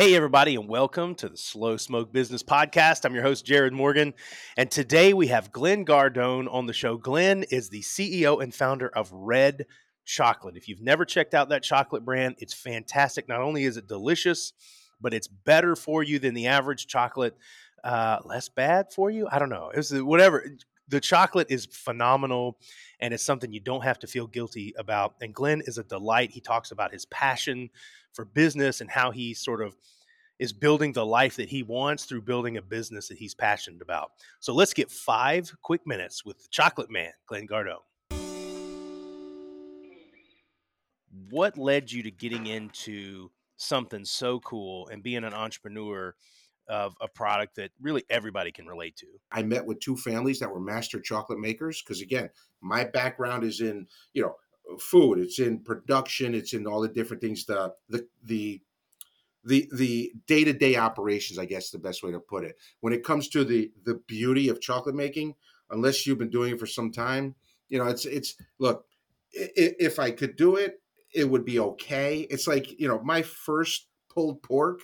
Hey, everybody, and welcome to the Slow Smoke Business Podcast. I'm your host, Jarrod Morgan. And today we have Glenn Gardone on the show. Glenn is the CEO and founder of Red Chocolate. If you've never checked out that chocolate brand, it's fantastic. Not only is it delicious, but it's better for you than the average chocolate. Uh, less bad for you? I don't know. It was whatever. The chocolate is phenomenal and it's something you don't have to feel guilty about. And Glenn is a delight. He talks about his passion for business and how he sort of is building the life that he wants through building a business that he's passionate about. So let's get five quick minutes with the chocolate man, Glenn Gardone. What led you to getting into something so cool and being an entrepreneur of a product that really everybody can relate to? I met with two families that were master chocolate makers because again, my background is in, you know, uh, food, it's in production, it's in all the different things the the the the the day-to-day operations i guess the best way to put it when it comes to the the beauty of chocolate making unless you've been doing it for some time you know it's it's look if i could do it it would be okay it's like you know my first pulled pork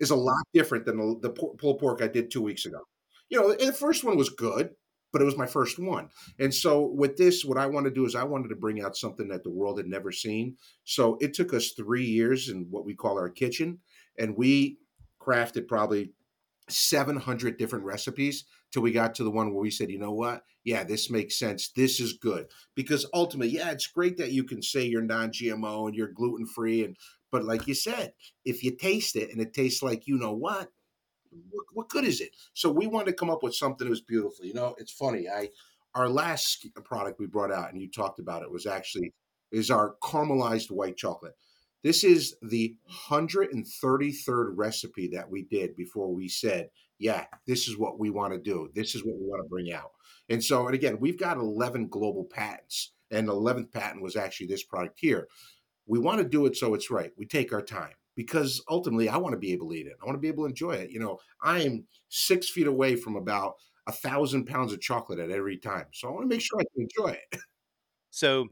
is a lot different than the, the pulled pork i did two weeks ago you know the first one was good but it was my first one. And so with this, what I want to do is I wanted to bring out something that the world had never seen. So it took us three years in what we call our kitchen, and we crafted probably 700 different recipes till we got to the one where we said, you know what? Yeah, this makes sense. This is good. Because ultimately, yeah, it's great that you can say you're non GMO and you're gluten free. And, but like you said, if you taste it and it tastes like you know what, what, what good is it? So we wanted to come up with something that was beautiful. You know, it's funny. I our last uh, product we brought out, and you talked about it, was actually is our caramelized white chocolate. This is the 133rd recipe that we did before we said, yeah, this is what we want to do. This is what we want to bring out. And so, and again, we've got 11 global patents, and the 11th patent was actually this product here. We want to do it so it's right. We take our time because ultimately I want to be able to eat it. I want to be able to enjoy it. You know, I am six feet away from about a thousand pounds of chocolate at every time. So I want to make sure I can enjoy it. So,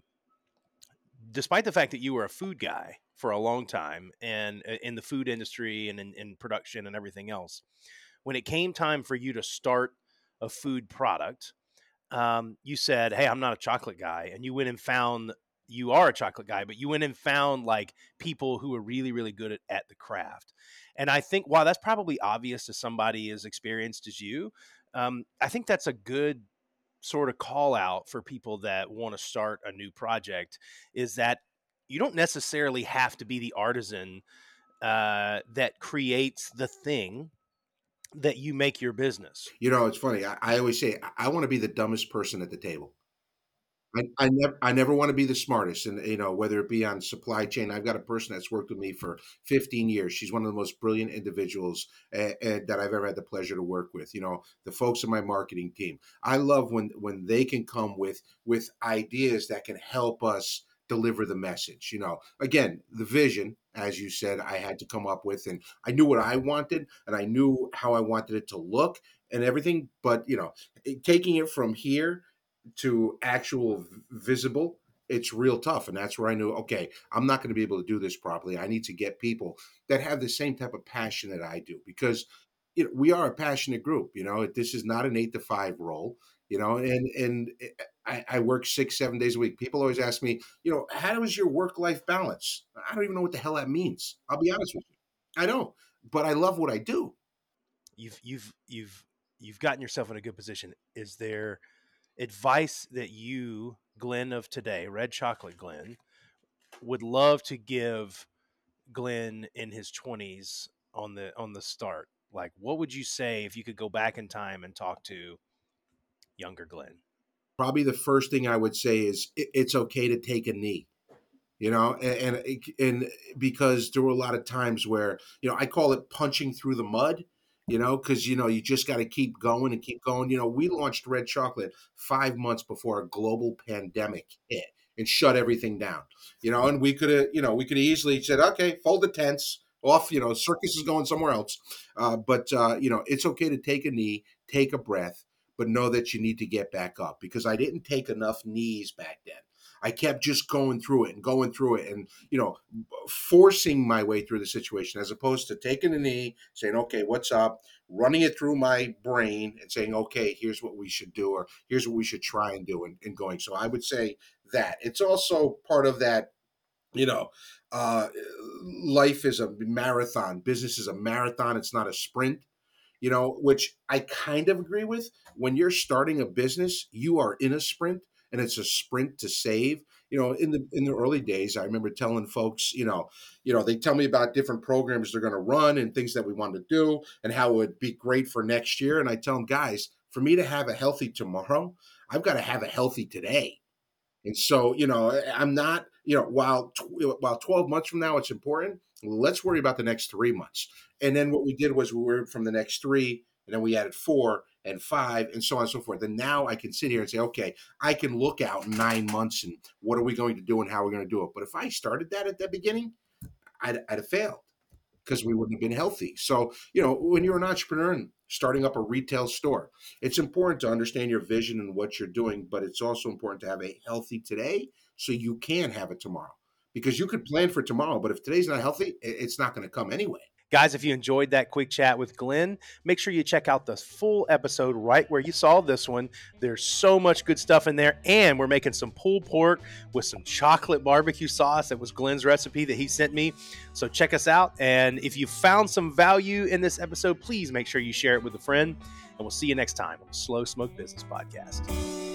despite the fact that you were a food guy for a long time and uh, in the food industry and in, in production and everything else, when it came time for you to start a food product, um, you said, Hey, I'm not a chocolate guy. And you went and found you are a chocolate guy, but you went and found like people who are really, really good at, at the craft. And I think while that's probably obvious to somebody as experienced as you, um, I think that's a good sort of call out for people that want to start a new project is that you don't necessarily have to be the artisan uh, that creates the thing that you make your business. You know, it's funny. I, I always say I, I want to be the dumbest person at the table. I, I never I never want to be the smartest, and you know whether it be on supply chain. I've got a person that's worked with me for 15 years. She's one of the most brilliant individuals uh, uh, that I've ever had the pleasure to work with. You know the folks in my marketing team. I love when when they can come with with ideas that can help us deliver the message. You know, again, the vision, as you said, I had to come up with, and I knew what I wanted, and I knew how I wanted it to look and everything. But you know, taking it from here to actual visible it's real tough and that's where i knew okay i'm not going to be able to do this properly i need to get people that have the same type of passion that i do because you know we are a passionate group you know this is not an eight to five role you know and and eh, I, I work six seven days a week people always ask me you know how is your work life balance? I don't even know what the hell that means i'll be honest with you i don't but i love what i do. You've you've you've you've gotten yourself in a good position. Is there advice that you, Glenn of today, Red Chocolate Glenn, would love to give Glenn in his twenties on the on the start? Like, what would you say if you could go back in time and talk to younger Glenn? Probably the first thing I would say is it's okay to take a knee you know and, and and because there were a lot of times where you know i call it punching through the mud you know, because you know you just got to keep going and keep going. You know, we launched Red Chocolate five months before a global pandemic hit and shut everything down. You know, and we could have, you know, we could easily said, okay, fold the tents off. You know, circus is going somewhere else. Uh, but uh, you know, it's okay to take a knee, take a breath, but know that you need to get back up because I didn't take enough knees back then. I kept just going through it and going through it and, you know, forcing my way through the situation as opposed to taking a knee, saying, okay, what's up? Running it through my brain and saying, okay, here's what we should do, or here's what we should try and do and, and going. So I would say that. It's also part of that you know uh, life is a marathon. Business is a marathon. It's not a sprint you know which i kind of agree with. When you're starting a business you are in a sprint and it's a sprint to save you know in the in the early days i remember telling folks you know you know they tell me about different programs they're going to run and things that we want to do and how it would be great for next year and i tell them guys for me to have a healthy tomorrow i've got to have a healthy today and so, you know, I'm not, you know, while while 12 months from now it's important, let's worry about the next three months. And then what we did was we were from the next three, and then we added four and five, and so on and so forth. And now I can sit here and say, okay, I can look out nine months and what are we going to do and how we're going to do it. But if I started that at the beginning, I'd, I'd have failed because we wouldn't have been healthy. So, you know, when you're an entrepreneur and starting up a retail store, it's important to understand your vision and what you're doing, but it's also important to have a healthy today so you can have it tomorrow. Because you could plan for tomorrow, but if today's not healthy, it's not going to come anyway. Guys, if you enjoyed that quick chat with Glenn, make sure you check out the full episode right where you saw this one. There's so much good stuff in there, and we're making some pulled pork with some chocolate barbecue sauce. That was Glenn's recipe that he sent me. So check us out. And if you found some value in this episode, please make sure you share it with a friend. And we'll see you next time on the Slow Smoke Business Podcast.